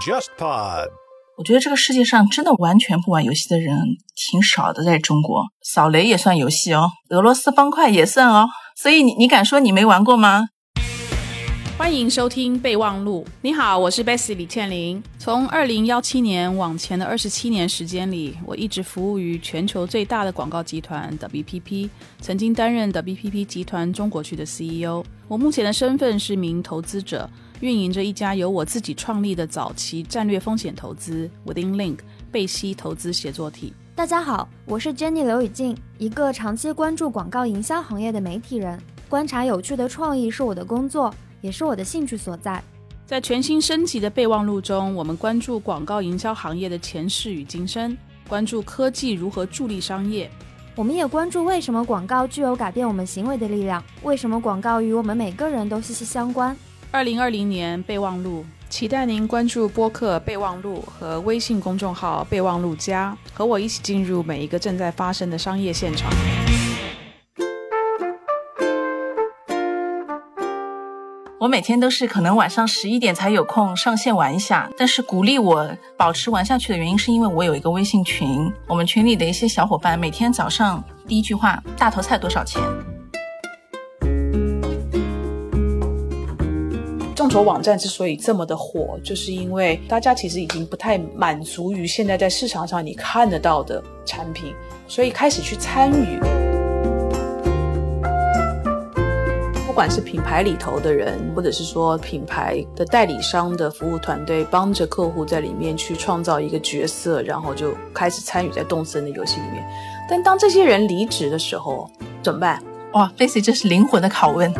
JustPod。我觉得这个世界上真的完全不玩游戏的人挺少的，在中国，扫雷也算游戏哦，俄罗斯方块也算哦，所以你你敢说你没玩过吗？欢迎收听备忘录。你好，我是 Bessie 李倩玲。从二零幺七年往前的二十七年时间里，我一直服务于全球最大的广告集团 WPP，曾经担任 WPP 集团中国区的 CEO。我目前的身份是名投资者，运营着一家由我自己创立的早期战略风险投资 Within Link 贝西投资协作体。大家好，我是 Jenny 刘雨静，一个长期关注广告营销行业的媒体人。观察有趣的创意是我的工作。也是我的兴趣所在。在全新升级的备忘录中，我们关注广告营销行业的前世与今生，关注科技如何助力商业。我们也关注为什么广告具有改变我们行为的力量，为什么广告与我们每个人都息息相关。二零二零年备忘录，期待您关注播客备忘录和微信公众号备忘录加，和我一起进入每一个正在发生的商业现场。我每天都是可能晚上十一点才有空上线玩一下，但是鼓励我保持玩下去的原因是因为我有一个微信群，我们群里的一些小伙伴每天早上第一句话：大头菜多少钱？众筹网站之所以这么的火，就是因为大家其实已经不太满足于现在在市场上你看得到的产品，所以开始去参与。管是品牌里头的人，或者是说品牌的代理商的服务团队，帮着客户在里面去创造一个角色，然后就开始参与在动森的游戏里面。但当这些人离职的时候，怎么办？哇，Face，这是灵魂的拷问。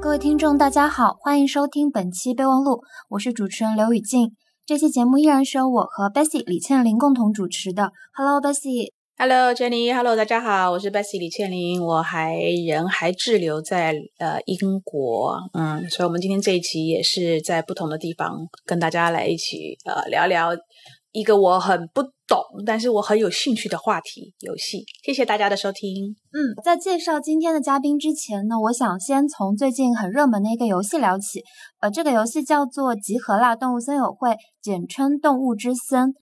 各位听众，大家好，欢迎收听本期备忘录，我是主持人刘雨静。这期节目依然是由我和 Bessy 李倩玲共同主持的。Hello，Bessy。Hello Jenny，Hello 大家好，我是 Bessy 李倩玲，我还人还滞留在呃英国，嗯，所以我们今天这一期也是在不同的地方跟大家来一起呃聊聊一个我很不懂，但是我很有兴趣的话题——游戏。谢谢大家的收听。嗯，在介绍今天的嘉宾之前呢，我想先从最近很热门的一个游戏聊起，呃，这个游戏叫做《集合啦动物森友会》，简称动物之森。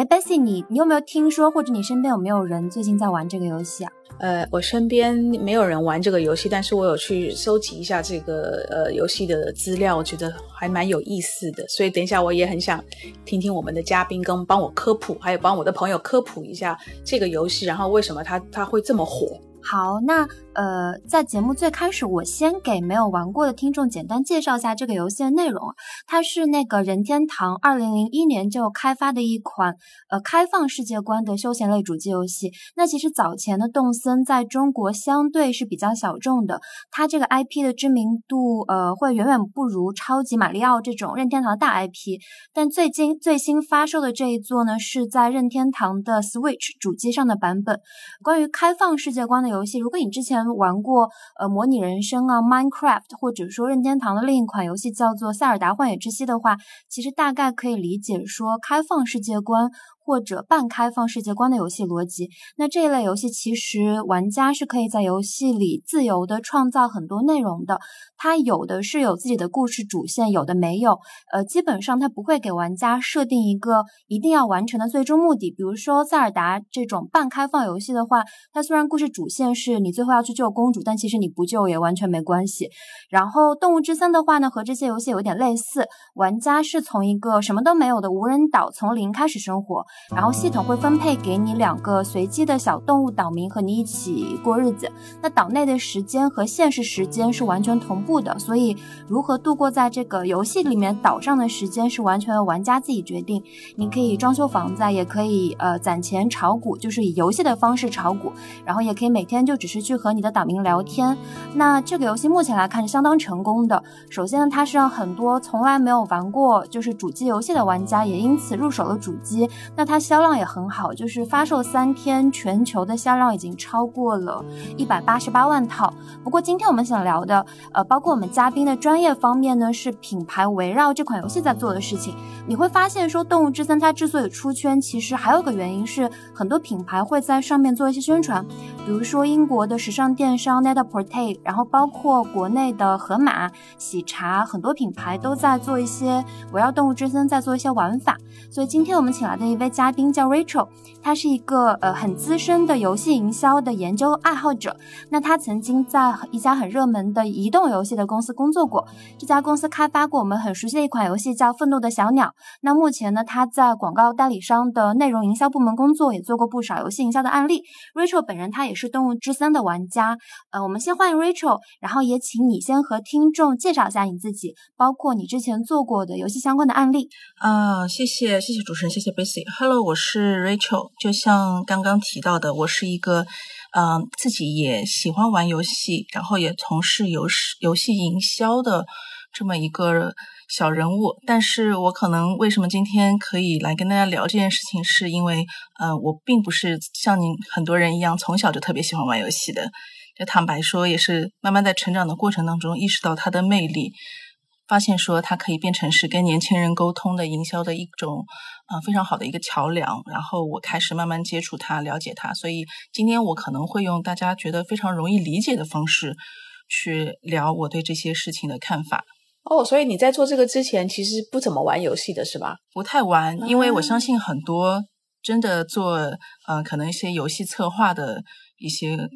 哎，Bessie，你你有没有听说，或者你身边有没有人最近在玩这个游戏啊？呃，我身边没有人玩这个游戏，但是我有去收集一下这个呃游戏的资料，我觉得还蛮有意思的。所以等一下我也很想听听我们的嘉宾跟帮我科普，还有帮我的朋友科普一下这个游戏，然后为什么它它会这么火。好，那呃，在节目最开始，我先给没有玩过的听众简单介绍一下这个游戏的内容。它是那个任天堂二零零一年就开发的一款呃开放世界观的休闲类主机游戏。那其实早前的动森在中国相对是比较小众的，它这个 IP 的知名度呃会远远不如超级马里奥这种任天堂的大 IP。但最近最新发售的这一座呢，是在任天堂的 Switch 主机上的版本。关于开放世界观的。游戏，如果你之前玩过呃模拟人生啊 Minecraft，或者说任天堂的另一款游戏叫做塞尔达幻野之息的话，其实大概可以理解说开放世界观。或者半开放世界观的游戏逻辑，那这一类游戏其实玩家是可以在游戏里自由的创造很多内容的。它有的是有自己的故事主线，有的没有。呃，基本上它不会给玩家设定一个一定要完成的最终目的。比如说塞尔达这种半开放游戏的话，它虽然故事主线是你最后要去救公主，但其实你不救也完全没关系。然后动物之森的话呢，和这些游戏有点类似，玩家是从一个什么都没有的无人岛从零开始生活。然后系统会分配给你两个随机的小动物岛民和你一起过日子。那岛内的时间和现实时间是完全同步的，所以如何度过在这个游戏里面岛上的时间是完全由玩家自己决定。你可以装修房子，也可以呃攒钱炒股，就是以游戏的方式炒股。然后也可以每天就只是去和你的岛民聊天。那这个游戏目前来看是相当成功的。首先它是让很多从来没有玩过就是主机游戏的玩家也因此入手了主机。那它销量也很好，就是发售三天，全球的销量已经超过了一百八十八万套。不过今天我们想聊的，呃，包括我们嘉宾的专业方面呢，是品牌围绕这款游戏在做的事情。你会发现说，《动物之森》它之所以出圈，其实还有个原因是很多品牌会在上面做一些宣传，比如说英国的时尚电商 Netaporte，然后包括国内的盒马、喜茶，很多品牌都在做一些围绕《动物之森》在做一些玩法。所以今天我们请来的一位嘉宾叫 Rachel，他是一个呃很资深的游戏营销的研究爱好者。那他曾经在一家很热门的移动游戏的公司工作过，这家公司开发过我们很熟悉的一款游戏叫《愤怒的小鸟》。那目前呢，他在广告代理商的内容营销部门工作，也做过不少游戏营销的案例。Rachel 本人他也是《动物之森》的玩家。呃，我们先欢迎 Rachel，然后也请你先和听众介绍一下你自己，包括你之前做过的游戏相关的案例。啊，谢谢谢谢主持人，谢谢 Bessy。Hello，我是 Rachel。就像刚刚提到的，我是一个，嗯，自己也喜欢玩游戏，然后也从事游戏游戏营销的这么一个小人物。但是我可能为什么今天可以来跟大家聊这件事情，是因为，呃，我并不是像您很多人一样从小就特别喜欢玩游戏的。就坦白说，也是慢慢在成长的过程当中意识到它的魅力。发现说它可以变成是跟年轻人沟通的营销的一种，呃，非常好的一个桥梁。然后我开始慢慢接触它，了解它。所以今天我可能会用大家觉得非常容易理解的方式去聊我对这些事情的看法。哦，所以你在做这个之前其实不怎么玩游戏的是吧？不太玩，因为我相信很多真的做，呃，可能一些游戏策划的一些。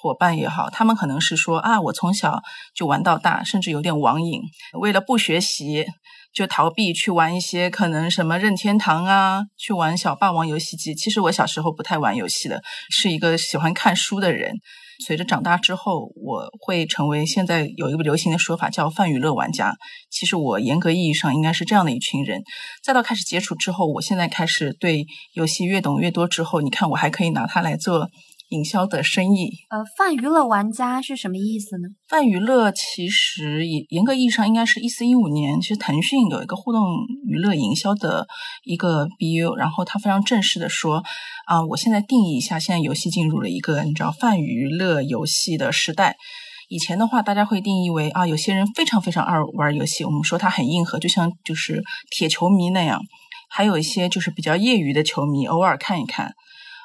伙伴也好，他们可能是说啊，我从小就玩到大，甚至有点网瘾。为了不学习，就逃避去玩一些可能什么任天堂啊，去玩小霸王游戏机。其实我小时候不太玩游戏的，是一个喜欢看书的人。随着长大之后，我会成为现在有一个流行的说法叫泛娱乐玩家。其实我严格意义上应该是这样的一群人。再到开始接触之后，我现在开始对游戏越懂越多之后，你看我还可以拿它来做。营销的生意，呃，泛娱乐玩家是什么意思呢？泛娱乐其实严严格意义上应该是一四一五年，其实腾讯有一个互动娱乐营销的一个 BU，然后他非常正式的说，啊，我现在定义一下，现在游戏进入了一个你知道泛娱乐游戏的时代。以前的话，大家会定义为啊，有些人非常非常爱玩游戏，我们说他很硬核，就像就是铁球迷那样，还有一些就是比较业余的球迷，偶尔看一看。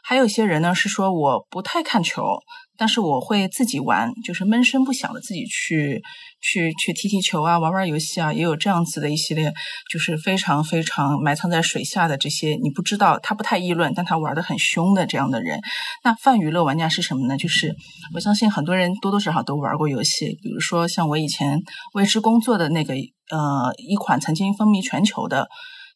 还有一些人呢，是说我不太看球，但是我会自己玩，就是闷声不响的自己去去去踢踢球啊，玩玩游戏啊，也有这样子的一系列，就是非常非常埋藏在水下的这些，你不知道他不太议论，但他玩的很凶的这样的人。那泛娱乐玩家是什么呢？就是我相信很多人多多少少都玩过游戏，比如说像我以前为之工作的那个呃一款曾经风靡全球的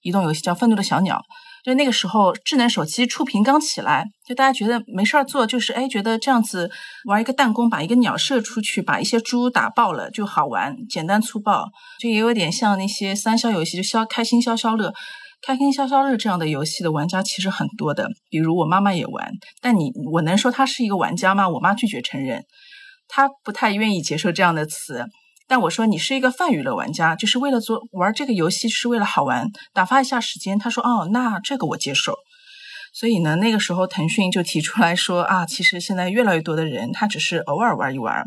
移动游戏叫《愤怒的小鸟》。就那个时候，智能手机触屏刚起来，就大家觉得没事儿做，就是哎，觉得这样子玩一个弹弓，把一个鸟射出去，把一些猪打爆了就好玩，简单粗暴，就也有点像那些三消游戏，就消开心消消乐，开心消消乐这样的游戏的玩家其实很多的。比如我妈妈也玩，但你我能说她是一个玩家吗？我妈拒绝承认，她不太愿意接受这样的词。但我说你是一个泛娱乐玩家，就是为了做玩这个游戏是为了好玩，打发一下时间。他说哦，那这个我接受。所以呢，那个时候腾讯就提出来说啊，其实现在越来越多的人他只是偶尔玩一玩，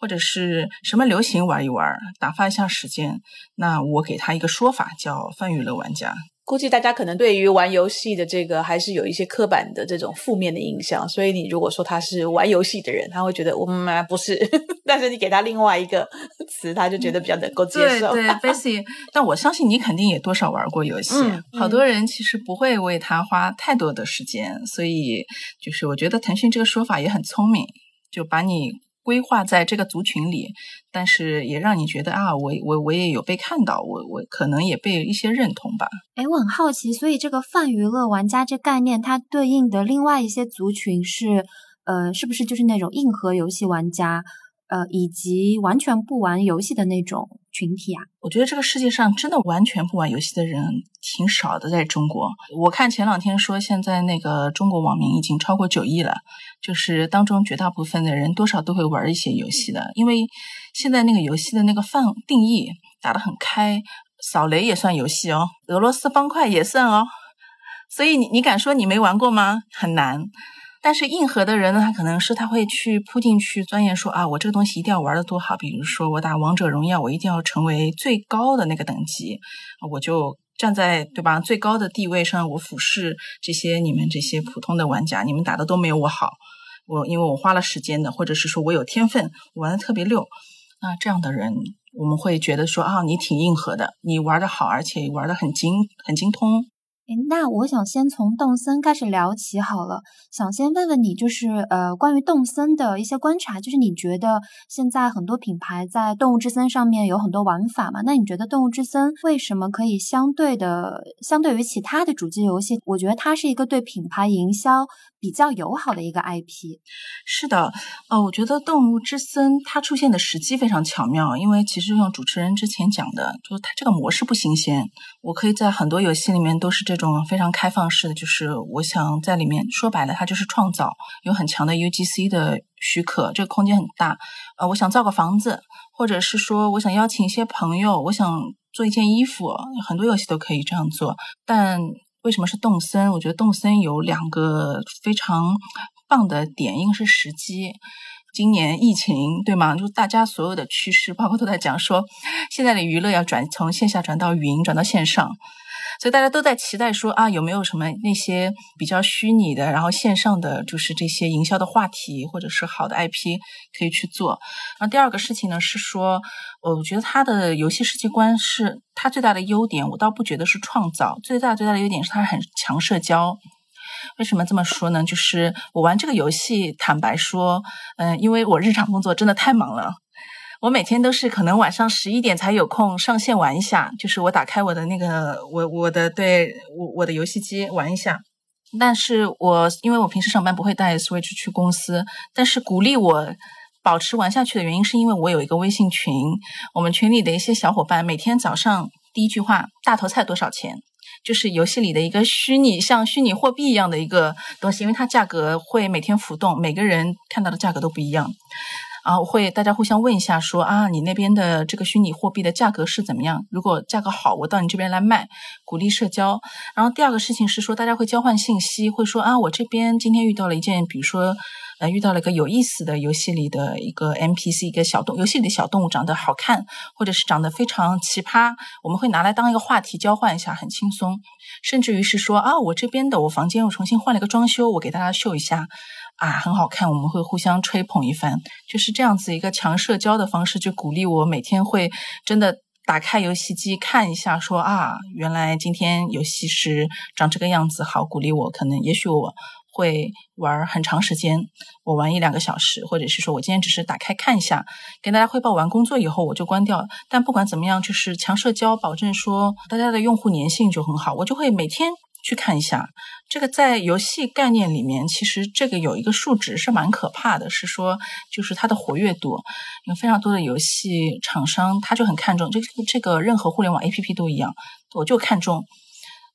或者是什么流行玩一玩，打发一下时间。那我给他一个说法叫泛娱乐玩家。估计大家可能对于玩游戏的这个还是有一些刻板的这种负面的印象，所以你如果说他是玩游戏的人，他会觉得我们不是。但是你给他另外一个词，他就觉得比较能够接受。对对，Bessy，但我相信你肯定也多少玩过游戏。好多人其实不会为他花太多的时间，所以就是我觉得腾讯这个说法也很聪明，就把你。规划在这个族群里，但是也让你觉得啊，我我我也有被看到，我我可能也被一些认同吧。哎，我很好奇，所以这个泛娱乐玩家这概念，它对应的另外一些族群是，呃，是不是就是那种硬核游戏玩家？呃，以及完全不玩游戏的那种群体啊，我觉得这个世界上真的完全不玩游戏的人挺少的，在中国。我看前两天说，现在那个中国网民已经超过九亿了，就是当中绝大部分的人多少都会玩一些游戏的，因为现在那个游戏的那个范定义打得很开，扫雷也算游戏哦，俄罗斯方块也算哦。所以你你敢说你没玩过吗？很难。但是硬核的人呢，他可能是他会去扑进去钻研说啊，我这个东西一定要玩的多好。比如说我打王者荣耀，我一定要成为最高的那个等级，我就站在对吧最高的地位上，我俯视这些你们这些普通的玩家，你们打的都没有我好。我因为我花了时间的，或者是说我有天分，我玩的特别溜。那这样的人，我们会觉得说啊，你挺硬核的，你玩的好，而且玩的很精很精通。诶那我想先从动森开始聊起好了。想先问问你，就是呃，关于动森的一些观察，就是你觉得现在很多品牌在动物之森上面有很多玩法嘛？那你觉得动物之森为什么可以相对的，相对于其他的主机游戏，我觉得它是一个对品牌营销比较友好的一个 IP？是的，呃，我觉得动物之森它出现的时机非常巧妙，因为其实像主持人之前讲的，就是它这个模式不新鲜，我可以在很多游戏里面都是这。种非常开放式的，就是我想在里面说白了，它就是创造，有很强的 UGC 的许可，这个空间很大。呃，我想造个房子，或者是说我想邀请一些朋友，我想做一件衣服，很多游戏都可以这样做。但为什么是动森？我觉得动森有两个非常棒的点，一个是时机，今年疫情对吗？就大家所有的趋势，包括都在讲说，现在的娱乐要转从线下转到云，转到线上。所以大家都在期待说啊，有没有什么那些比较虚拟的，然后线上的就是这些营销的话题，或者是好的 IP 可以去做。然后第二个事情呢是说，我觉得它的游戏世界观是它最大的优点，我倒不觉得是创造，最大最大的优点是它很强社交。为什么这么说呢？就是我玩这个游戏，坦白说，嗯，因为我日常工作真的太忙了。我每天都是可能晚上十一点才有空上线玩一下，就是我打开我的那个我我的对我我的游戏机玩一下。但是我因为我平时上班不会带 Switch 去公司，但是鼓励我保持玩下去的原因是因为我有一个微信群，我们群里的一些小伙伴每天早上第一句话大头菜多少钱，就是游戏里的一个虚拟像虚拟货币一样的一个东西，因为它价格会每天浮动，每个人看到的价格都不一样。然后会大家互相问一下，说啊，你那边的这个虚拟货币的价格是怎么样？如果价格好，我到你这边来卖，鼓励社交。然后第二个事情是说，大家会交换信息，会说啊，我这边今天遇到了一件，比如说呃，遇到了一个有意思的游戏里的一个 NPC，一个小动，游戏里的小动物长得好看，或者是长得非常奇葩，我们会拿来当一个话题交换一下，很轻松。甚至于是说啊，我这边的我房间我重新换了一个装修，我给大家秀一下。啊，很好看，我们会互相吹捧一番，就是这样子一个强社交的方式，就鼓励我每天会真的打开游戏机看一下，说啊，原来今天游戏是长这个样子，好鼓励我，可能也许我会玩很长时间，我玩一两个小时，或者是说我今天只是打开看一下，跟大家汇报完工作以后我就关掉。但不管怎么样，就是强社交，保证说大家的用户粘性就很好，我就会每天。去看一下，这个在游戏概念里面，其实这个有一个数值是蛮可怕的，是说就是它的活跃度，有非常多的游戏厂商他就很看重这个这个任何互联网 APP 都一样，我就看重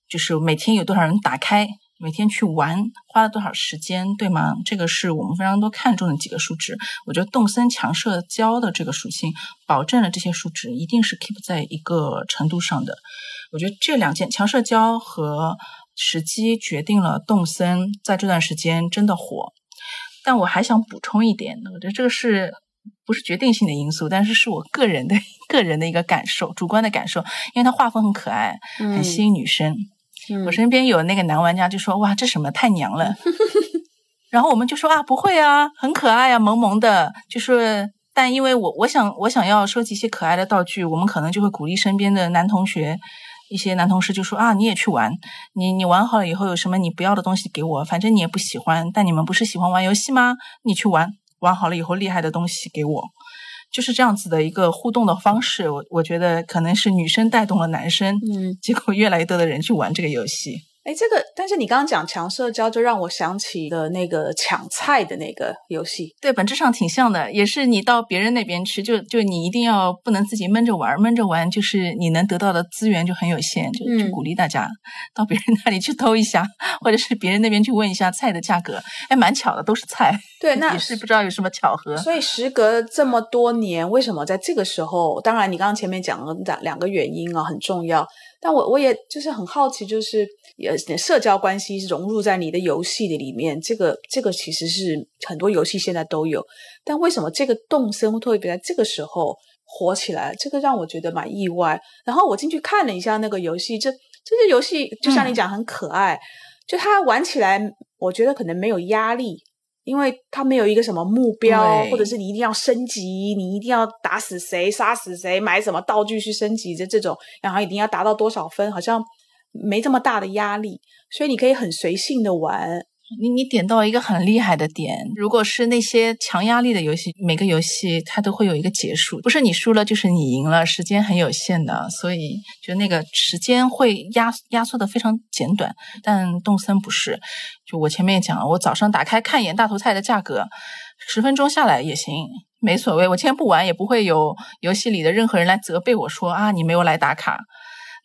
就是每天有多少人打开，每天去玩花了多少时间，对吗？这个是我们非常多看重的几个数值。我觉得动森强社交的这个属性，保证了这些数值一定是 keep 在一个程度上的。我觉得这两件强社交和时机决定了动森在这段时间真的火，但我还想补充一点，我觉得这个是不是决定性的因素，但是是我个人的 个人的一个感受，主观的感受，因为它画风很可爱，很吸引女生。我身边有那个男玩家就说：“哇，这什么太娘了。”然后我们就说：“啊，不会啊，很可爱啊，萌萌的。”就是，但因为我我想我想要收集一些可爱的道具，我们可能就会鼓励身边的男同学。一些男同事就说啊，你也去玩，你你玩好了以后有什么你不要的东西给我，反正你也不喜欢，但你们不是喜欢玩游戏吗？你去玩，玩好了以后厉害的东西给我，就是这样子的一个互动的方式。我我觉得可能是女生带动了男生，嗯，结果越来越多的人去玩这个游戏。哎，这个，但是你刚刚讲强社交，就让我想起了那个抢菜的那个游戏。对，本质上挺像的，也是你到别人那边去，就就你一定要不能自己闷着玩，闷着玩就是你能得到的资源就很有限，就就鼓励大家到别人那里去偷一下，或者是别人那边去问一下菜的价格。哎，蛮巧的，都是菜。对，那也是不知道有什么巧合。所以时隔这么多年，为什么在这个时候？当然，你刚刚前面讲了两两个原因啊，很重要。但我我也就是很好奇，就是呃社交关系融入在你的游戏的里面，这个这个其实是很多游戏现在都有，但为什么这个动森特别在这个时候火起来？这个让我觉得蛮意外。然后我进去看了一下那个游戏，这这些游戏就像你讲很可爱，就它玩起来，我觉得可能没有压力。因为他没有一个什么目标，或者是你一定要升级，你一定要打死谁、杀死谁、买什么道具去升级的这种，然后一定要达到多少分，好像没这么大的压力，所以你可以很随性的玩。你你点到一个很厉害的点，如果是那些强压力的游戏，每个游戏它都会有一个结束，不是你输了就是你赢了，时间很有限的，所以就那个时间会压压缩的非常简短。但动森不是，就我前面讲了，我早上打开看一眼大头菜的价格，十分钟下来也行，没所谓，我今天不玩也不会有游戏里的任何人来责备我说啊你没有来打卡。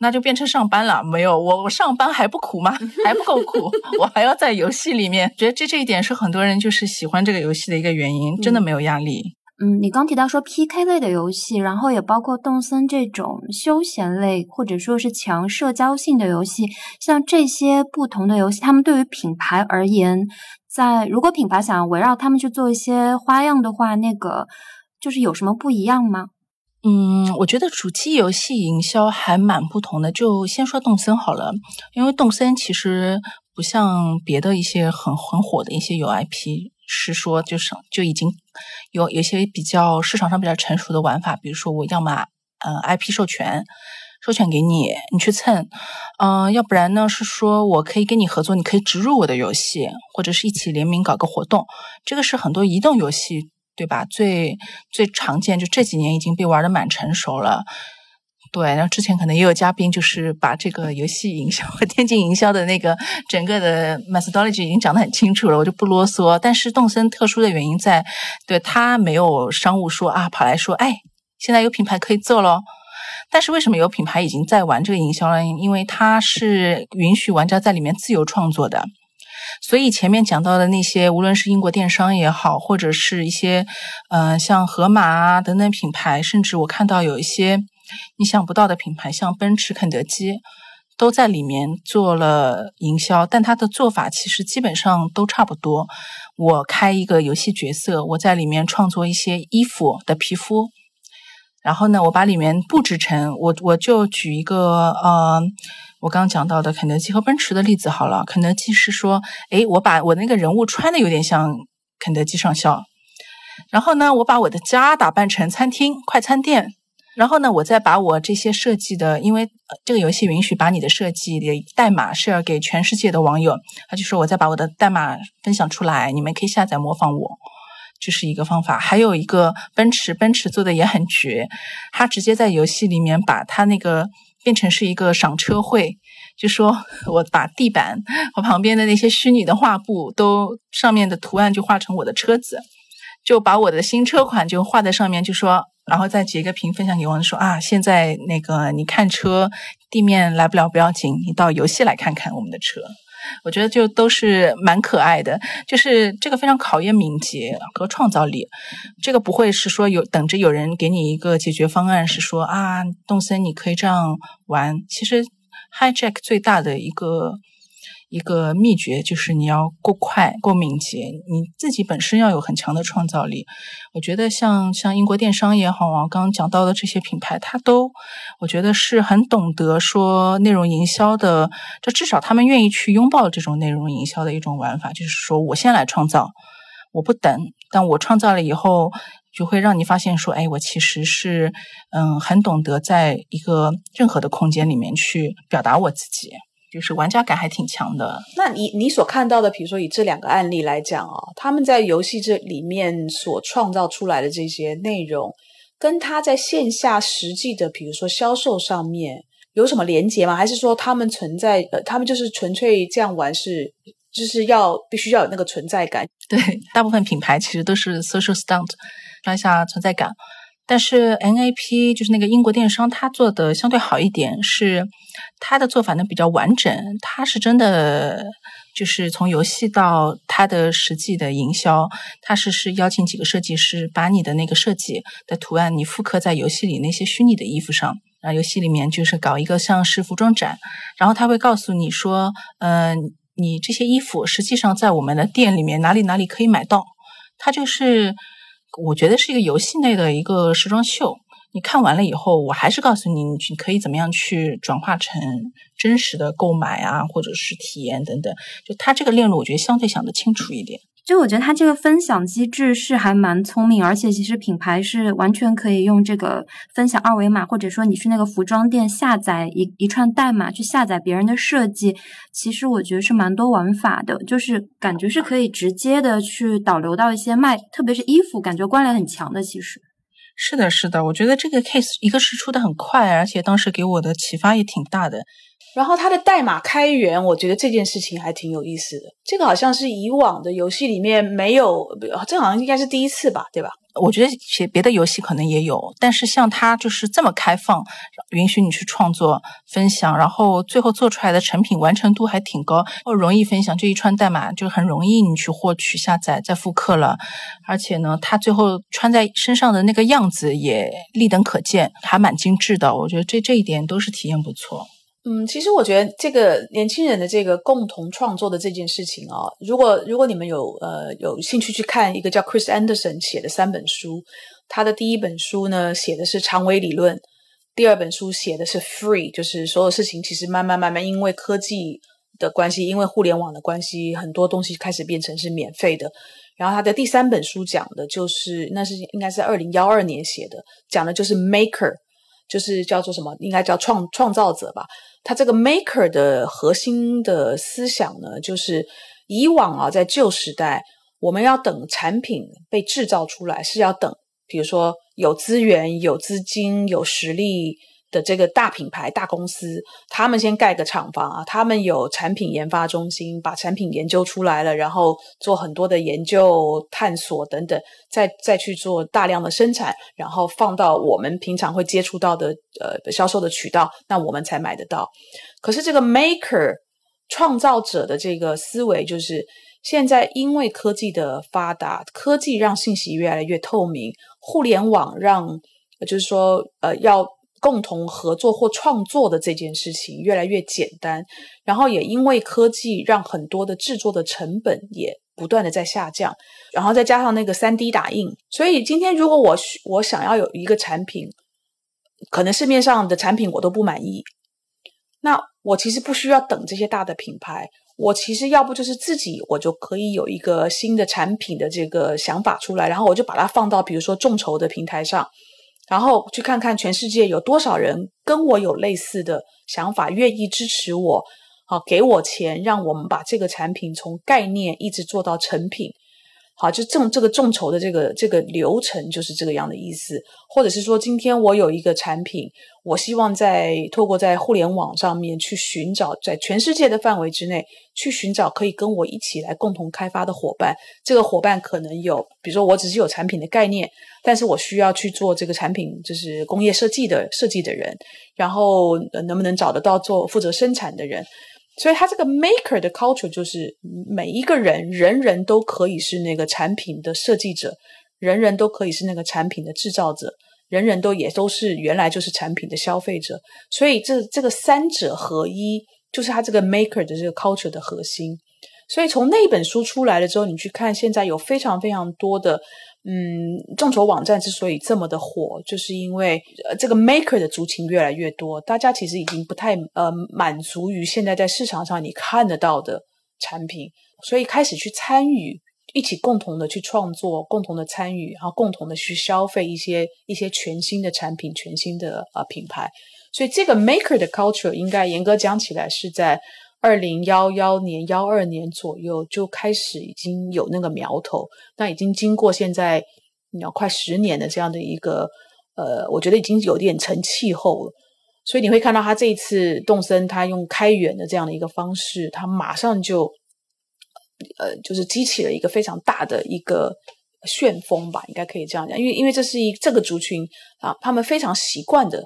那就变成上班了，没有我我上班还不苦吗？还不够苦，我还要在游戏里面。觉得这这一点是很多人就是喜欢这个游戏的一个原因，真的没有压力。嗯，你刚提到说 PK 类的游戏，然后也包括动森这种休闲类或者说是强社交性的游戏，像这些不同的游戏，他们对于品牌而言，在如果品牌想要围绕他们去做一些花样的话，那个就是有什么不一样吗？嗯，我觉得主机游戏营销还蛮不同的。就先说动森好了，因为动森其实不像别的一些很很火的一些有 IP，是说就是就已经有有些比较市场上比较成熟的玩法，比如说我要么呃 IP 授权，授权给你，你去蹭，嗯，要不然呢是说我可以跟你合作，你可以植入我的游戏，或者是一起联名搞个活动，这个是很多移动游戏。对吧？最最常见就这几年已经被玩的蛮成熟了。对，然后之前可能也有嘉宾就是把这个游戏营销和电竞营销的那个整个的 methodology 已经讲得很清楚了，我就不啰嗦。但是动森特殊的原因在，对他没有商务说啊，跑来说，哎，现在有品牌可以做咯。但是为什么有品牌已经在玩这个营销了？因为它是允许玩家在里面自由创作的。所以前面讲到的那些，无论是英国电商也好，或者是一些，嗯，像盒马啊等等品牌，甚至我看到有一些你想不到的品牌，像奔驰、肯德基，都在里面做了营销。但它的做法其实基本上都差不多。我开一个游戏角色，我在里面创作一些衣服的皮肤，然后呢，我把里面布置成我，我就举一个，呃。我刚刚讲到的肯德基和奔驰的例子好了，肯德基是说，诶，我把我那个人物穿的有点像肯德基上校，然后呢，我把我的家打扮成餐厅、快餐店，然后呢，我再把我这些设计的，因为这个游戏允许把你的设计的代码 share 给全世界的网友，他就说我再把我的代码分享出来，你们可以下载模仿我，这是一个方法。还有一个奔驰，奔驰做的也很绝，他直接在游戏里面把他那个。变成是一个赏车会，就说我把地板和旁边的那些虚拟的画布都上面的图案就画成我的车子，就把我的新车款就画在上面，就说，然后再截个屏分享给我说啊，现在那个你看车地面来不了不要紧，你到游戏来看看我们的车。我觉得就都是蛮可爱的，就是这个非常考验敏捷和创造力。这个不会是说有等着有人给你一个解决方案，是说啊，动森你可以这样玩。其实 Hijack 最大的一个。一个秘诀就是你要够快、够敏捷，你自己本身要有很强的创造力。我觉得像像英国电商也好啊，刚刚讲到的这些品牌，它都我觉得是很懂得说内容营销的，就至少他们愿意去拥抱这种内容营销的一种玩法，就是说我先来创造，我不等，但我创造了以后，就会让你发现说，哎，我其实是嗯很懂得在一个任何的空间里面去表达我自己。就是玩家感还挺强的。那你你所看到的，比如说以这两个案例来讲哦，他们在游戏这里面所创造出来的这些内容，跟他在线下实际的，比如说销售上面有什么连接吗？还是说他们存在？呃，他们就是纯粹这样玩，是就是要必须要有那个存在感？对，大部分品牌其实都是 social stunt，刷一下存在感。但是 NAP 就是那个英国电商，它做的相对好一点，是它的做法呢比较完整。它是真的就是从游戏到它的实际的营销，它是是邀请几个设计师，把你的那个设计的图案你复刻在游戏里那些虚拟的衣服上，啊，游戏里面就是搞一个像是服装展，然后他会告诉你说，嗯，你这些衣服实际上在我们的店里面哪里哪里可以买到。它就是我觉得是一个游戏内的一个时装秀。你看完了以后，我还是告诉你，你可以怎么样去转化成真实的购买啊，或者是体验等等。就它这个链路，我觉得相对想得清楚一点。就我觉得它这个分享机制是还蛮聪明，而且其实品牌是完全可以用这个分享二维码，或者说你去那个服装店下载一一串代码去下载别人的设计，其实我觉得是蛮多玩法的，就是感觉是可以直接的去导流到一些卖，特别是衣服，感觉关联很强的。其实是的，是的，我觉得这个 case 一个是出的很快，而且当时给我的启发也挺大的。然后它的代码开源，我觉得这件事情还挺有意思的。这个好像是以往的游戏里面没有，这好像应该是第一次吧，对吧？我觉得写别的游戏可能也有，但是像它就是这么开放，允许你去创作、分享，然后最后做出来的成品完成度还挺高，哦，容易分享，这一串代码就很容易你去获取、下载、再复刻了。而且呢，它最后穿在身上的那个样子也立等可见，还蛮精致的。我觉得这这一点都是体验不错。嗯，其实我觉得这个年轻人的这个共同创作的这件事情啊，如果如果你们有呃有兴趣去看一个叫 Chris Anderson 写的三本书，他的第一本书呢写的是长尾理论，第二本书写的是 Free，就是所有事情其实慢慢慢慢因为科技的关系，因为互联网的关系，很多东西开始变成是免费的。然后他的第三本书讲的就是那是应该是二零幺二年写的，讲的就是 Maker，就是叫做什么，应该叫创创造者吧。他这个 maker 的核心的思想呢，就是以往啊，在旧时代，我们要等产品被制造出来，是要等，比如说有资源、有资金、有实力。的这个大品牌、大公司，他们先盖个厂房啊，他们有产品研发中心，把产品研究出来了，然后做很多的研究、探索等等，再再去做大量的生产，然后放到我们平常会接触到的呃销售的渠道，那我们才买得到。可是这个 maker 创造者的这个思维，就是现在因为科技的发达，科技让信息越来越透明，互联网让就是说呃要。共同合作或创作的这件事情越来越简单，然后也因为科技让很多的制作的成本也不断的在下降，然后再加上那个三 D 打印，所以今天如果我我想要有一个产品，可能市面上的产品我都不满意，那我其实不需要等这些大的品牌，我其实要不就是自己我就可以有一个新的产品的这个想法出来，然后我就把它放到比如说众筹的平台上。然后去看看全世界有多少人跟我有类似的想法，愿意支持我，好给我钱，让我们把这个产品从概念一直做到成品。好，就众这个众筹的这个这个流程就是这个样的意思，或者是说，今天我有一个产品，我希望在透过在互联网上面去寻找，在全世界的范围之内去寻找可以跟我一起来共同开发的伙伴。这个伙伴可能有，比如说我只是有产品的概念，但是我需要去做这个产品，就是工业设计的设计的人，然后能不能找得到做负责生产的人？所以，他这个 maker 的 culture 就是每一个人，人人都可以是那个产品的设计者，人人都可以是那个产品的制造者，人人都也都是原来就是产品的消费者。所以，这这个三者合一，就是他这个 maker 的这个 culture 的核心。所以，从那本书出来了之后，你去看，现在有非常非常多的。嗯，众筹网站之所以这么的火，就是因为呃，这个 maker 的族群越来越多，大家其实已经不太呃满足于现在在市场上你看得到的产品，所以开始去参与，一起共同的去创作，共同的参与，然后共同的去消费一些一些全新的产品、全新的呃品牌，所以这个 maker 的 culture 应该严格讲起来是在。二零幺幺年、幺二年左右就开始已经有那个苗头，那已经经过现在你要快十年的这样的一个呃，我觉得已经有点成气候了。所以你会看到他这一次动森，他用开源的这样的一个方式，他马上就呃，就是激起了一个非常大的一个旋风吧，应该可以这样讲。因为因为这是一这个族群啊，他们非常习惯的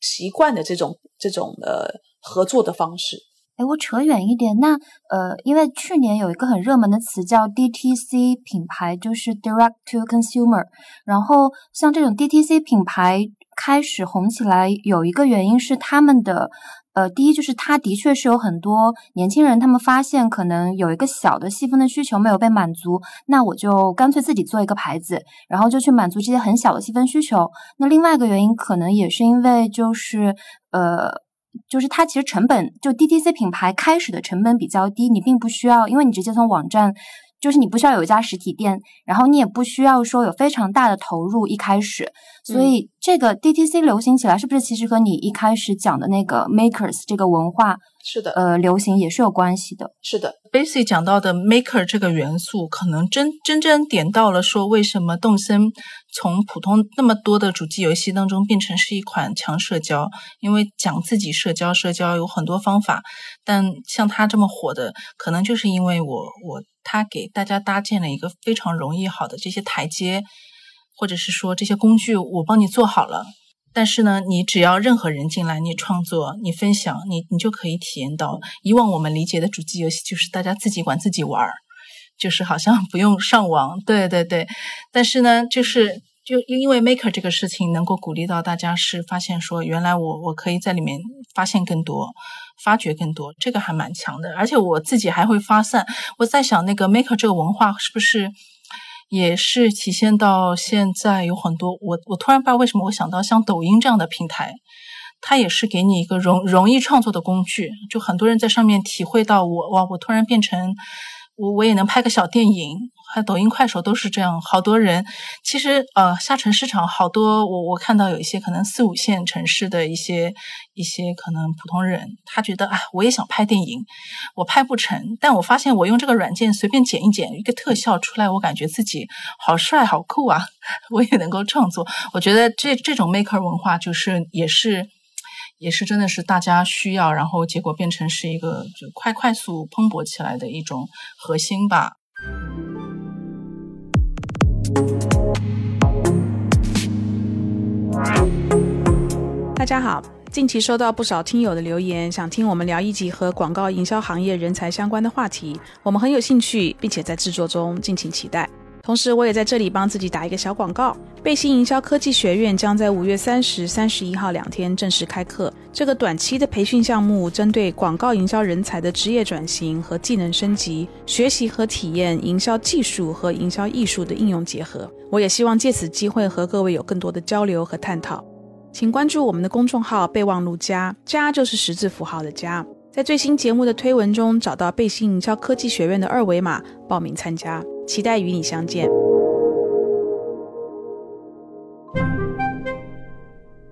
习惯的这种这种呃合作的方式。哎，我扯远一点，那呃，因为去年有一个很热门的词叫 DTC 品牌，就是 Direct to Consumer。然后像这种 DTC 品牌开始红起来，有一个原因是他们的。呃，第一就是它的确是有很多年轻人，他们发现可能有一个小的细分的需求没有被满足，那我就干脆自己做一个牌子，然后就去满足这些很小的细分需求。那另外一个原因可能也是因为就是呃，就是它其实成本就 DTC 品牌开始的成本比较低，你并不需要，因为你直接从网站。就是你不需要有一家实体店，然后你也不需要说有非常大的投入一开始，所以这个 DTC 流行起来，是不是其实和你一开始讲的那个 makers 这个文化是的，呃，流行也是有关系的。是的，Basic 讲到的 maker 这个元素，可能真真正点到了说为什么动森从普通那么多的主机游戏当中变成是一款强社交，因为讲自己社交，社交有很多方法，但像它这么火的，可能就是因为我我。他给大家搭建了一个非常容易好的这些台阶，或者是说这些工具，我帮你做好了。但是呢，你只要任何人进来，你创作、你分享，你你就可以体验到。以往我们理解的主机游戏就是大家自己管自己玩儿，就是好像不用上网。对对对。但是呢，就是就因为 Maker 这个事情能够鼓励到大家，是发现说原来我我可以在里面发现更多。发掘更多，这个还蛮强的，而且我自己还会发散。我在想，那个 maker 这个文化是不是也是体现到现在有很多？我我突然不知道为什么我想到像抖音这样的平台，它也是给你一个容容易创作的工具，就很多人在上面体会到我哇，我突然变成我我也能拍个小电影。还抖音、快手都是这样，好多人。其实，呃，下沉市场好多，我我看到有一些可能四五线城市的一些一些可能普通人，他觉得啊，我也想拍电影，我拍不成，但我发现我用这个软件随便剪一剪，一个特效出来，我感觉自己好帅、好酷啊，我也能够创作。我觉得这这种 maker 文化就是也是也是真的是大家需要，然后结果变成是一个就快快速蓬勃起来的一种核心吧。大家好，近期收到不少听友的留言，想听我们聊一集和广告营销行业人才相关的话题，我们很有兴趣，并且在制作中，敬请期待。同时，我也在这里帮自己打一个小广告。贝星营销科技学院将在五月三十、三十一号两天正式开课。这个短期的培训项目，针对广告营销人才的职业转型和技能升级，学习和体验营销技术和营销艺术的应用结合。我也希望借此机会和各位有更多的交流和探讨。请关注我们的公众号“备忘录加”，加就是十字符号的加。在最新节目的推文中找到贝信营销科技学院的二维码，报名参加。期待与你相见。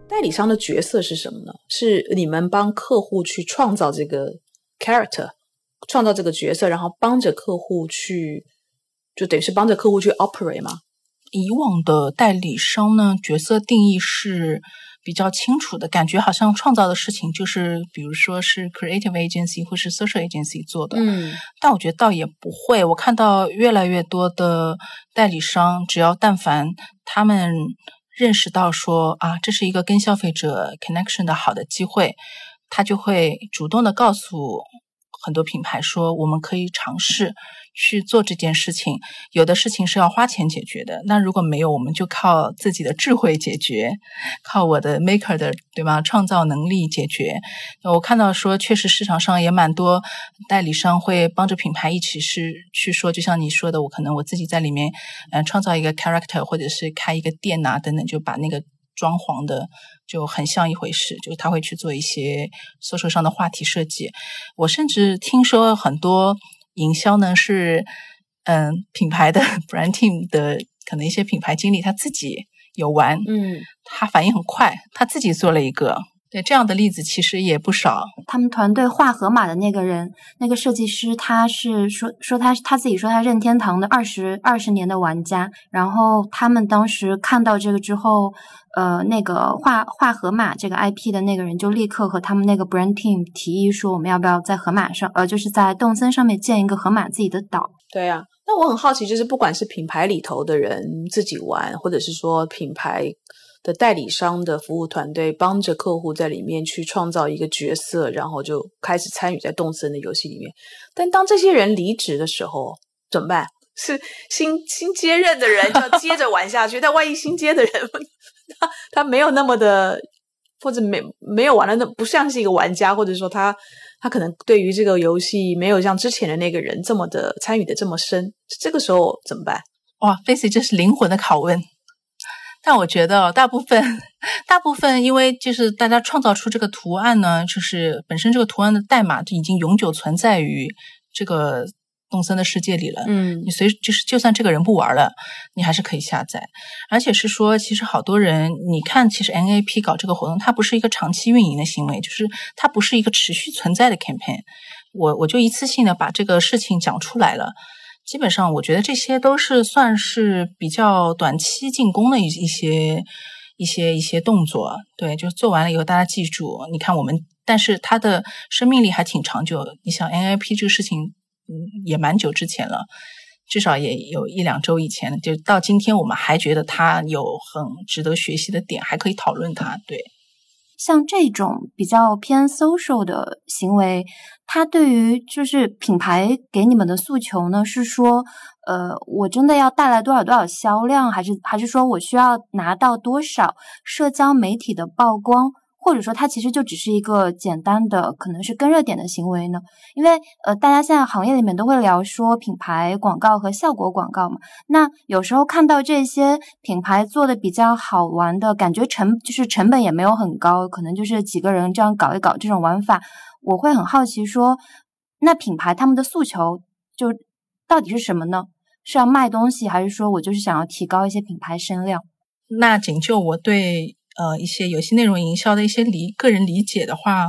代理商的角色是什么呢？是你们帮客户去创造这个 character，创造这个角色，然后帮着客户去，就等于是帮着客户去 operate 吗？以往的代理商呢，角色定义是。比较清楚的感觉，好像创造的事情就是，比如说是 creative agency 或是 social agency 做的。嗯，但我觉得倒也不会。我看到越来越多的代理商，只要但凡他们认识到说啊，这是一个跟消费者 connection 的好的机会，他就会主动的告诉很多品牌说，我们可以尝试。去做这件事情，有的事情是要花钱解决的。那如果没有，我们就靠自己的智慧解决，靠我的 maker 的对吧？创造能力解决。我看到说，确实市场上也蛮多代理商会帮着品牌一起是去说，就像你说的，我可能我自己在里面，嗯，创造一个 character，或者是开一个店啊等等，就把那个装潢的就很像一回事，就他会去做一些搜索上的话题设计。我甚至听说很多。营销呢是，嗯，品牌的 brand team 的可能一些品牌经理他自己有玩，嗯，他反应很快，他自己做了一个，对这样的例子其实也不少。他们团队画河马的那个人，那个设计师，他是说说他他自己说他任天堂的二十二十年的玩家，然后他们当时看到这个之后。呃，那个画画河马这个 IP 的那个人就立刻和他们那个 brand team 提议说，我们要不要在河马上，呃，就是在动森上面建一个河马自己的岛？对啊，那我很好奇，就是不管是品牌里头的人自己玩，或者是说品牌的代理商的服务团队帮着客户在里面去创造一个角色，然后就开始参与在动森的游戏里面。但当这些人离职的时候怎么办？是新新接任的人就要接着玩下去，但万一新接的人他他没有那么的，或者没没有玩的那不像是一个玩家，或者说他他可能对于这个游戏没有像之前的那个人这么的参与的这么深，这个时候怎么办？哇，Face，这是灵魂的拷问。但我觉得大部分大部分，因为就是大家创造出这个图案呢，就是本身这个图案的代码就已经永久存在于这个。动森的世界里了，嗯，你随就是就算这个人不玩了，你还是可以下载，而且是说，其实好多人，你看，其实 NAP 搞这个活动，它不是一个长期运营的行为，就是它不是一个持续存在的 campaign。我我就一次性的把这个事情讲出来了，基本上我觉得这些都是算是比较短期进攻的一一些一些一些动作，对，就做完了以后大家记住，你看我们，但是它的生命力还挺长久。你想 NIP 这个事情。嗯，也蛮久之前了，至少也有一两周以前，就到今天，我们还觉得它有很值得学习的点，还可以讨论它。对，像这种比较偏 social 的行为，它对于就是品牌给你们的诉求呢，是说，呃，我真的要带来多少多少销量，还是还是说我需要拿到多少社交媒体的曝光？或者说，它其实就只是一个简单的，可能是跟热点的行为呢？因为呃，大家现在行业里面都会聊说品牌广告和效果广告嘛。那有时候看到这些品牌做的比较好玩的，感觉成就是成本也没有很高，可能就是几个人这样搞一搞这种玩法，我会很好奇说，那品牌他们的诉求就到底是什么呢？是要卖东西，还是说我就是想要提高一些品牌声量？那仅就我对。呃，一些游戏内容营销的一些理个人理解的话，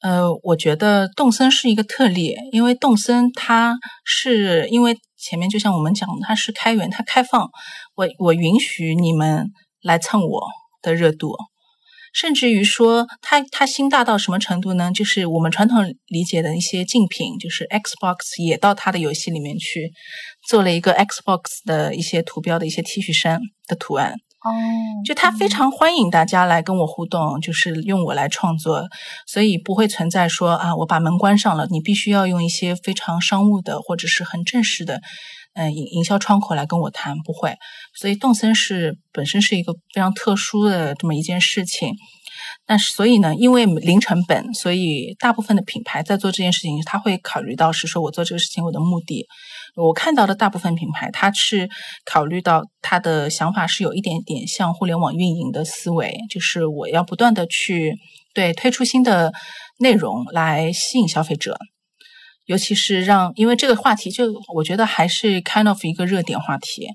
呃，我觉得动森是一个特例，因为动森它是因为前面就像我们讲，它是开源，它开放，我我允许你们来蹭我的热度，甚至于说，它它心大到什么程度呢？就是我们传统理解的一些竞品，就是 Xbox 也到它的游戏里面去做了一个 Xbox 的一些图标的一些 T 恤衫的图案。哦，就他非常欢迎大家来跟我互动，就是用我来创作，所以不会存在说啊，我把门关上了，你必须要用一些非常商务的或者是很正式的，嗯，营营销窗口来跟我谈，不会。所以动森是本身是一个非常特殊的这么一件事情，但是所以呢，因为零成本，所以大部分的品牌在做这件事情，他会考虑到是说我做这个事情我的目的。我看到的大部分品牌，它是考虑到他的想法是有一点点像互联网运营的思维，就是我要不断的去对推出新的内容来吸引消费者，尤其是让，因为这个话题就我觉得还是 kind of 一个热点话题。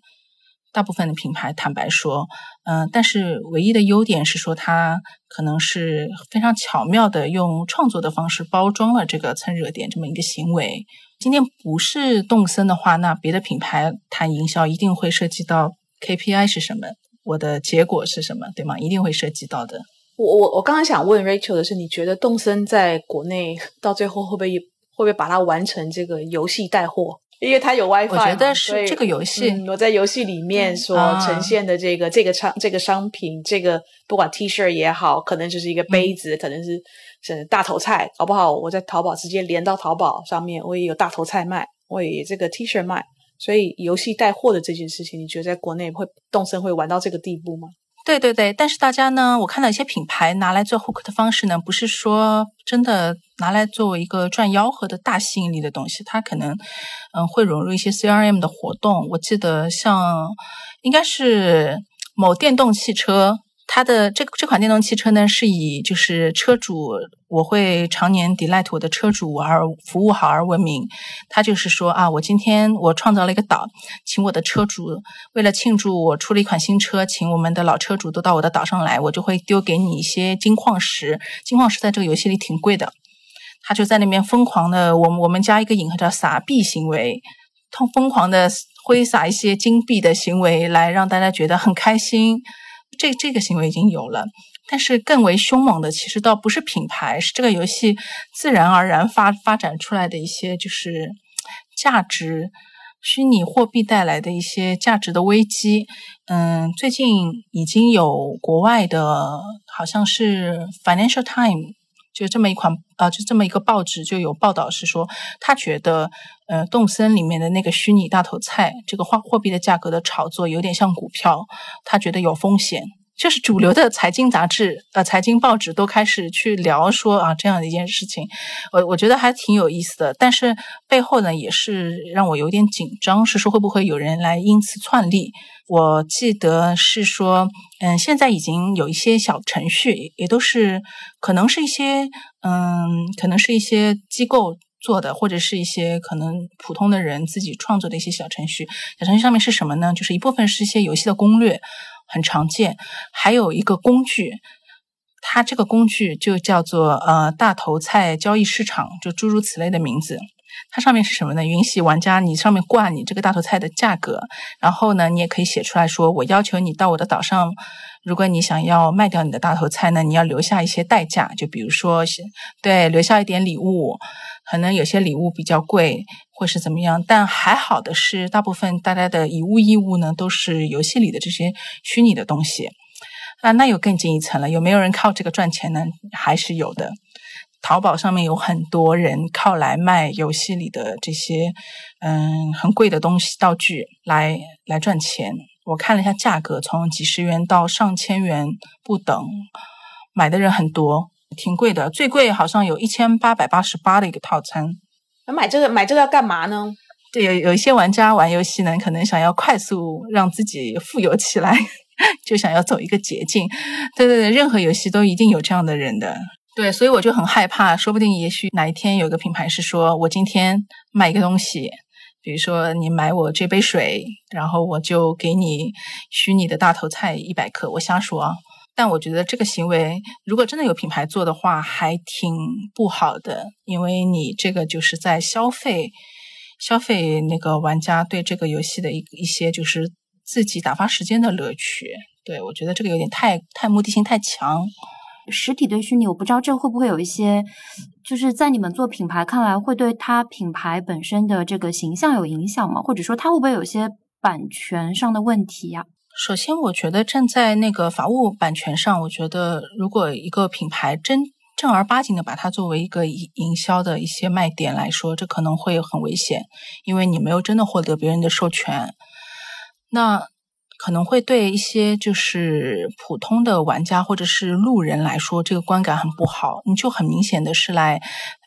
大部分的品牌坦白说，嗯，但是唯一的优点是说它可能是非常巧妙的用创作的方式包装了这个蹭热点这么一个行为。今天不是动森的话，那别的品牌谈营销一定会涉及到 KPI 是什么，我的结果是什么，对吗？一定会涉及到的。我我我刚刚想问 Rachel 的是，你觉得动森在国内到最后会不会会不会把它完成这个游戏带货？因为它有 WiFi，我觉得是这个游戏。我在游戏里面所呈现的这个这个商这个商品，这个不管 T 恤也好，可能就是一个杯子，可能是是大头菜，好不好？我在淘宝直接连到淘宝上面，我也有大头菜卖，我也这个 T 恤卖。所以游戏带货的这件事情，你觉得在国内会动身会玩到这个地步吗？对对对，但是大家呢，我看到一些品牌拿来做 hook 的方式呢，不是说真的拿来作为一个赚吆喝的大吸引力的东西，它可能嗯会融入一些 CRM 的活动。我记得像应该是某电动汽车。它的这这款电动汽车呢，是以就是车主我会常年 delight 我的车主而服务好而闻名。它就是说啊，我今天我创造了一个岛，请我的车主为了庆祝我出了一款新车，请我们的老车主都到我的岛上来，我就会丢给你一些金矿石。金矿石在这个游戏里挺贵的，他就在那边疯狂的，我们我们加一个引号叫撒币行为，他疯狂的挥洒一些金币的行为，来让大家觉得很开心。这这个行为已经有了，但是更为凶猛的，其实倒不是品牌，是这个游戏自然而然发发展出来的一些就是价值虚拟货币带来的一些价值的危机。嗯，最近已经有国外的，好像是 Financial Time，就这么一款呃，就这么一个报纸就有报道是说，他觉得呃，动森里面的那个虚拟大头菜这个货货币的价格的炒作有点像股票，他觉得有风险，就是主流的财经杂志、呃财经报纸都开始去聊说啊这样的一件事情，我我觉得还挺有意思的。但是背后呢，也是让我有点紧张，是说会不会有人来因此篡利？我记得是说，嗯，现在已经有一些小程序，也都是可能是一些嗯，可能是一些机构做的，或者是一些可能普通的人自己创作的一些小程序。小程序上面是什么呢？就是一部分是一些游戏的攻略。很常见，还有一个工具，它这个工具就叫做呃大头菜交易市场，就诸如此类的名字。它上面是什么呢？允许玩家你上面挂你这个大头菜的价格，然后呢，你也可以写出来说，我要求你到我的岛上，如果你想要卖掉你的大头菜呢，你要留下一些代价，就比如说对留下一点礼物，可能有些礼物比较贵。或是怎么样，但还好的是，大部分大家的以物易物呢，都是游戏里的这些虚拟的东西啊。那有更进一层了，有没有人靠这个赚钱呢？还是有的。淘宝上面有很多人靠来卖游戏里的这些嗯很贵的东西道具来来赚钱。我看了一下价格，从几十元到上千元不等，买的人很多，挺贵的。最贵好像有一千八百八十八的一个套餐。那买这个买这个要干嘛呢？对，有有一些玩家玩游戏呢，可能想要快速让自己富有起来，就想要走一个捷径。对对对，任何游戏都一定有这样的人的。对，所以我就很害怕，说不定也许哪一天有个品牌是说，我今天卖一个东西，比如说你买我这杯水，然后我就给你虚拟的大头菜一百克。我瞎说啊。但我觉得这个行为，如果真的有品牌做的话，还挺不好的，因为你这个就是在消费，消费那个玩家对这个游戏的一一些就是自己打发时间的乐趣。对我觉得这个有点太太目的性太强。实体对虚拟，我不知道这会不会有一些，就是在你们做品牌看来，会对它品牌本身的这个形象有影响吗？或者说它会不会有一些版权上的问题呀？首先，我觉得站在那个法务版权上，我觉得如果一个品牌真正儿八经的把它作为一个营营销的一些卖点来说，这可能会很危险，因为你没有真的获得别人的授权。那可能会对一些就是普通的玩家或者是路人来说，这个观感很不好。你就很明显的是来，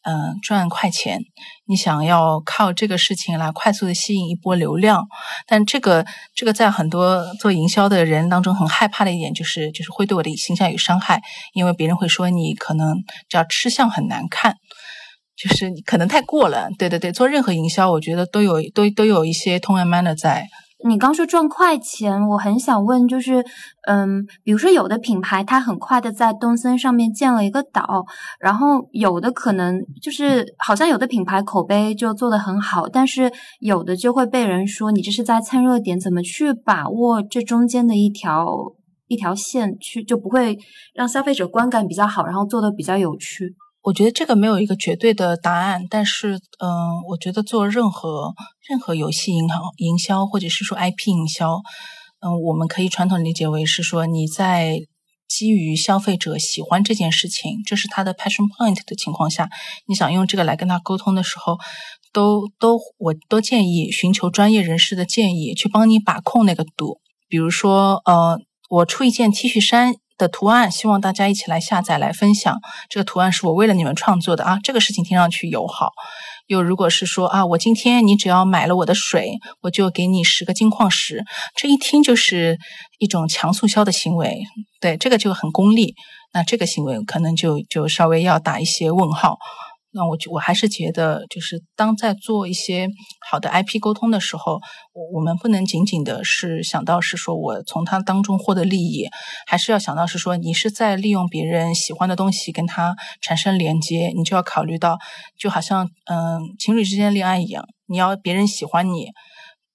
嗯，赚快钱。你想要靠这个事情来快速的吸引一波流量，但这个这个在很多做营销的人当中很害怕的一点就是，就是会对我的形象有伤害，因为别人会说你可能叫吃相很难看，就是可能太过了。对对对，做任何营销，我觉得都有都都有一些通人 man 的在。你刚说赚快钱，我很想问，就是，嗯，比如说有的品牌它很快的在东森上面建了一个岛，然后有的可能就是好像有的品牌口碑就做得很好，但是有的就会被人说你这是在蹭热点，怎么去把握这中间的一条一条线，去就不会让消费者观感比较好，然后做的比较有趣。我觉得这个没有一个绝对的答案，但是，嗯，我觉得做任何任何游戏营销、营销或者是说 IP 营销，嗯，我们可以传统理解为是说你在基于消费者喜欢这件事情，这是他的 passion point 的情况下，你想用这个来跟他沟通的时候，都都我都建议寻求专业人士的建议，去帮你把控那个度。比如说，呃，我出一件 T 恤衫。的图案，希望大家一起来下载来分享。这个图案是我为了你们创作的啊，这个事情听上去友好。又如果是说啊，我今天你只要买了我的水，我就给你十个金矿石，这一听就是一种强促销的行为。对，这个就很功利。那这个行为可能就就稍微要打一些问号。那我就我还是觉得，就是当在做一些好的 IP 沟通的时候，我我们不能仅仅的是想到是说我从他当中获得利益，还是要想到是说你是在利用别人喜欢的东西跟他产生连接，你就要考虑到，就好像嗯情侣之间恋爱一样，你要别人喜欢你，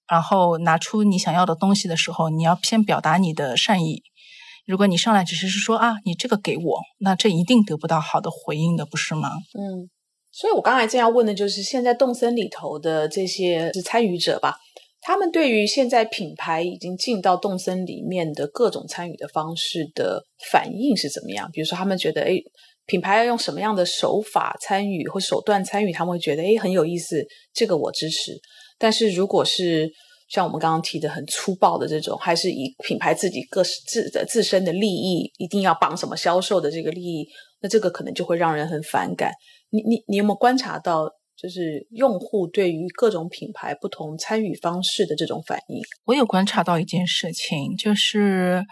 然后拿出你想要的东西的时候，你要先表达你的善意。如果你上来只是是说啊你这个给我，那这一定得不到好的回应的，不是吗？嗯。所以，我刚才正要问的就是，现在动森里头的这些是参与者吧，他们对于现在品牌已经进到动森里面的各种参与的方式的反应是怎么样？比如说，他们觉得，哎，品牌要用什么样的手法参与或手段参与，他们会觉得，哎，很有意思，这个我支持。但是，如果是像我们刚刚提的很粗暴的这种，还是以品牌自己各自的自身的利益，一定要绑什么销售的这个利益，那这个可能就会让人很反感。你你你有没有观察到，就是用户对于各种品牌不同参与方式的这种反应？我有观察到一件事情，就是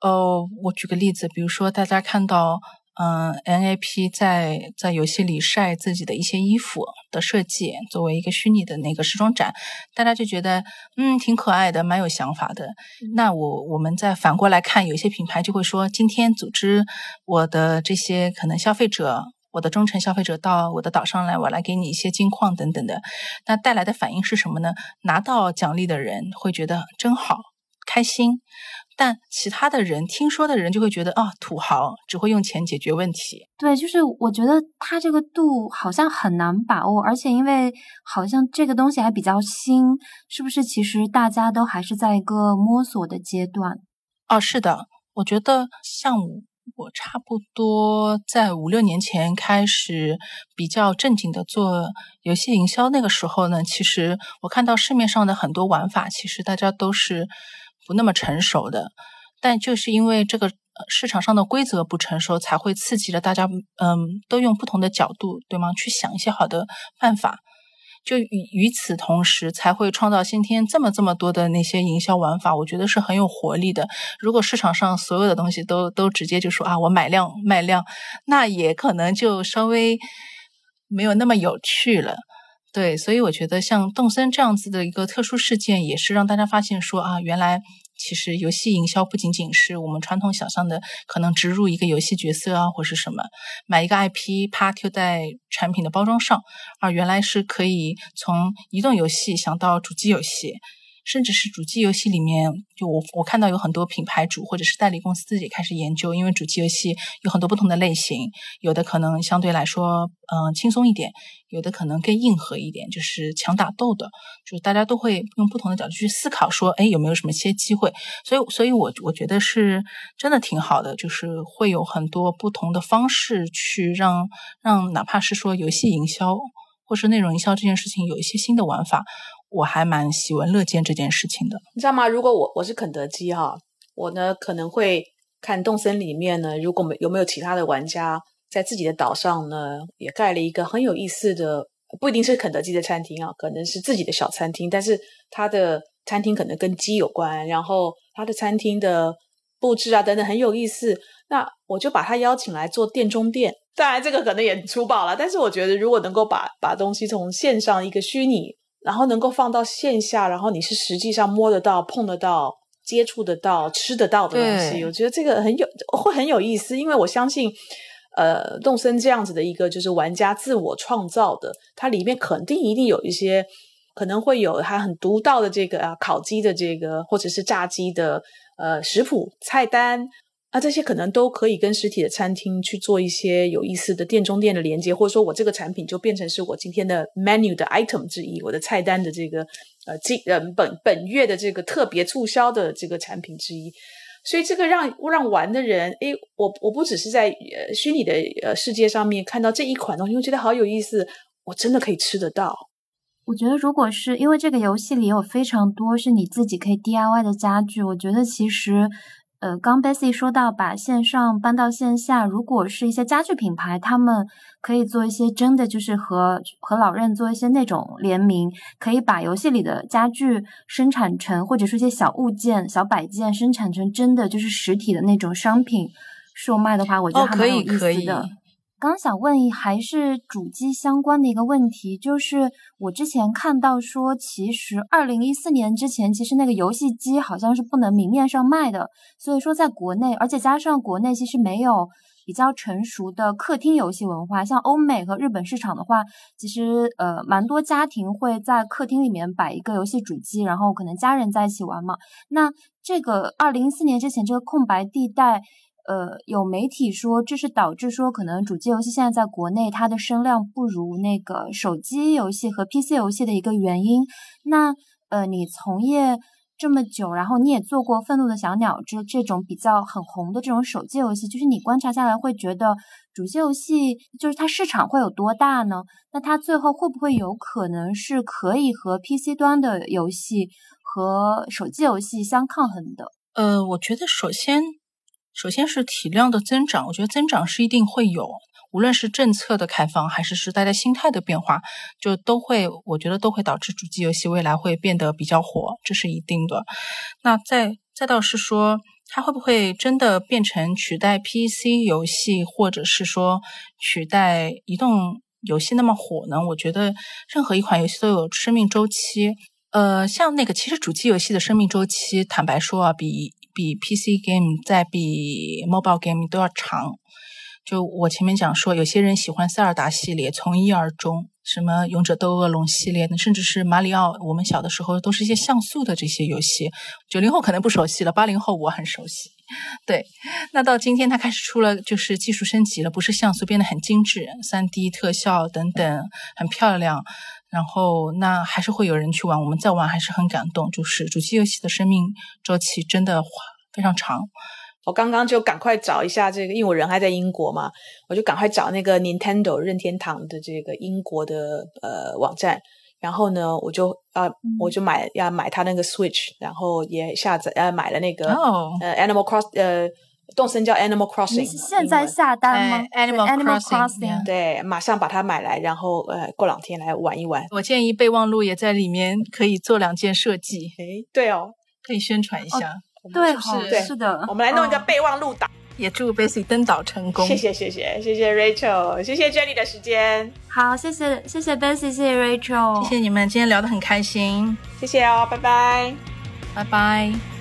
呃，我举个例子，比如说大家看到。嗯，NAP 在在游戏里晒自己的一些衣服的设计，作为一个虚拟的那个时装展，大家就觉得嗯挺可爱的，蛮有想法的。那我我们再反过来看，有些品牌就会说，今天组织我的这些可能消费者，我的忠诚消费者到我的岛上来，我来给你一些金矿等等的。那带来的反应是什么呢？拿到奖励的人会觉得真好，开心。但其他的人听说的人就会觉得啊，土豪只会用钱解决问题。对，就是我觉得他这个度好像很难把握，而且因为好像这个东西还比较新，是不是？其实大家都还是在一个摸索的阶段。哦，是的，我觉得像我差不多在五六年前开始比较正经的做游戏营销，那个时候呢，其实我看到市面上的很多玩法，其实大家都是。不那么成熟的，但就是因为这个市场上的规则不成熟，才会刺激了大家，嗯，都用不同的角度，对吗？去想一些好的办法，就与与此同时，才会创造今天这么这么多的那些营销玩法。我觉得是很有活力的。如果市场上所有的东西都都直接就说啊，我买量卖量，那也可能就稍微没有那么有趣了。对，所以我觉得像动森这样子的一个特殊事件，也是让大家发现说啊，原来其实游戏营销不仅仅是我们传统想象的，可能植入一个游戏角色啊，或是什么，买一个 IP，啪贴在产品的包装上，而原来是可以从移动游戏想到主机游戏。甚至是主机游戏里面，就我我看到有很多品牌主或者是代理公司自己开始研究，因为主机游戏有很多不同的类型，有的可能相对来说，嗯，轻松一点，有的可能更硬核一点，就是强打斗的，就是大家都会用不同的角度去思考，说，哎，有没有什么些机会？所以，所以我我觉得是真的挺好的，就是会有很多不同的方式去让让哪怕是说游戏营销或是内容营销这件事情有一些新的玩法。我还蛮喜闻乐见这件事情的，你知道吗？如果我我是肯德基哈，我呢可能会看动森里面呢，如果没有没有其他的玩家在自己的岛上呢，也盖了一个很有意思的，不一定是肯德基的餐厅啊，可能是自己的小餐厅，但是他的餐厅可能跟鸡有关，然后他的餐厅的布置啊等等很有意思，那我就把他邀请来做店中店。当然这个可能也粗暴了，但是我觉得如果能够把把东西从线上一个虚拟。然后能够放到线下，然后你是实际上摸得到、碰得到、接触得到、吃得到的东西，我觉得这个很有会很有意思，因为我相信，呃，动森这样子的一个就是玩家自我创造的，它里面肯定一定有一些可能会有它很独到的这个啊烤鸡的这个或者是炸鸡的呃食谱菜单。啊，这些可能都可以跟实体的餐厅去做一些有意思的店中店的连接，或者说我这个产品就变成是我今天的 menu 的 item 之一，我的菜单的这个呃今呃本本月的这个特别促销的这个产品之一。所以这个让让玩的人，诶，我我不只是在呃虚拟的呃世界上面看到这一款东西，我觉得好有意思，我真的可以吃得到。我觉得如果是因为这个游戏里有非常多是你自己可以 DIY 的家具，我觉得其实。呃，刚 Bessy 说到把线上搬到线下，如果是一些家具品牌，他们可以做一些真的就是和和老任做一些那种联名，可以把游戏里的家具生产成，或者说一些小物件、小摆件生产成真的就是实体的那种商品售卖的话，我觉得还蛮有意思的。刚想问，还是主机相关的一个问题，就是我之前看到说，其实二零一四年之前，其实那个游戏机好像是不能明面上卖的，所以说在国内，而且加上国内其实没有比较成熟的客厅游戏文化，像欧美和日本市场的话，其实呃蛮多家庭会在客厅里面摆一个游戏主机，然后可能家人在一起玩嘛。那这个二零一四年之前这个空白地带。呃，有媒体说这是导致说可能主机游戏现在在国内它的声量不如那个手机游戏和 PC 游戏的一个原因。那呃，你从业这么久，然后你也做过《愤怒的小鸟》这这种比较很红的这种手机游戏，就是你观察下来会觉得主机游戏就是它市场会有多大呢？那它最后会不会有可能是可以和 PC 端的游戏？和手机游戏相抗衡的？呃，我觉得首先，首先是体量的增长，我觉得增长是一定会有，无论是政策的开放，还是时代的心态的变化，就都会，我觉得都会导致主机游戏未来会变得比较火，这是一定的。那再再倒是说，它会不会真的变成取代 PC 游戏，或者是说取代移动游戏那么火呢？我觉得任何一款游戏都有生命周期。呃，像那个，其实主机游戏的生命周期，坦白说啊，比比 PC game 再比 mobile game 都要长。就我前面讲说，有些人喜欢塞尔达系列，从一而终，什么勇者斗恶龙系列，甚至是马里奥，我们小的时候都是一些像素的这些游戏。九零后可能不熟悉了，八零后我很熟悉。对，那到今天它开始出了，就是技术升级了，不是像素变得很精致，三 D 特效等等很漂亮。然后那还是会有人去玩，我们在玩还是很感动。就是主机游戏的生命周期真的非常长。我刚刚就赶快找一下这个，因为我人还在英国嘛，我就赶快找那个 Nintendo 任天堂的这个英国的呃网站。然后呢，我就啊，我就买要买他那个 Switch，然后也下载呃买了那个呃 Animal Cross 呃。动森叫 Animal Crossing，你是现在下单吗？Animal Crossing，对，马上把它买来，然后呃，过两天来玩一玩。我建议备忘录也在里面可以做两件设计。诶，对哦，可以宣传一下。对，是是的，我们来弄一个备忘录档。也祝 Basic 登岛成功。谢谢谢谢谢谢 Rachel，谢谢 Jenny 的时间。好，谢谢谢谢 Basic，谢谢 Rachel，谢谢你们，今天聊得很开心。谢谢哦，拜拜，拜拜。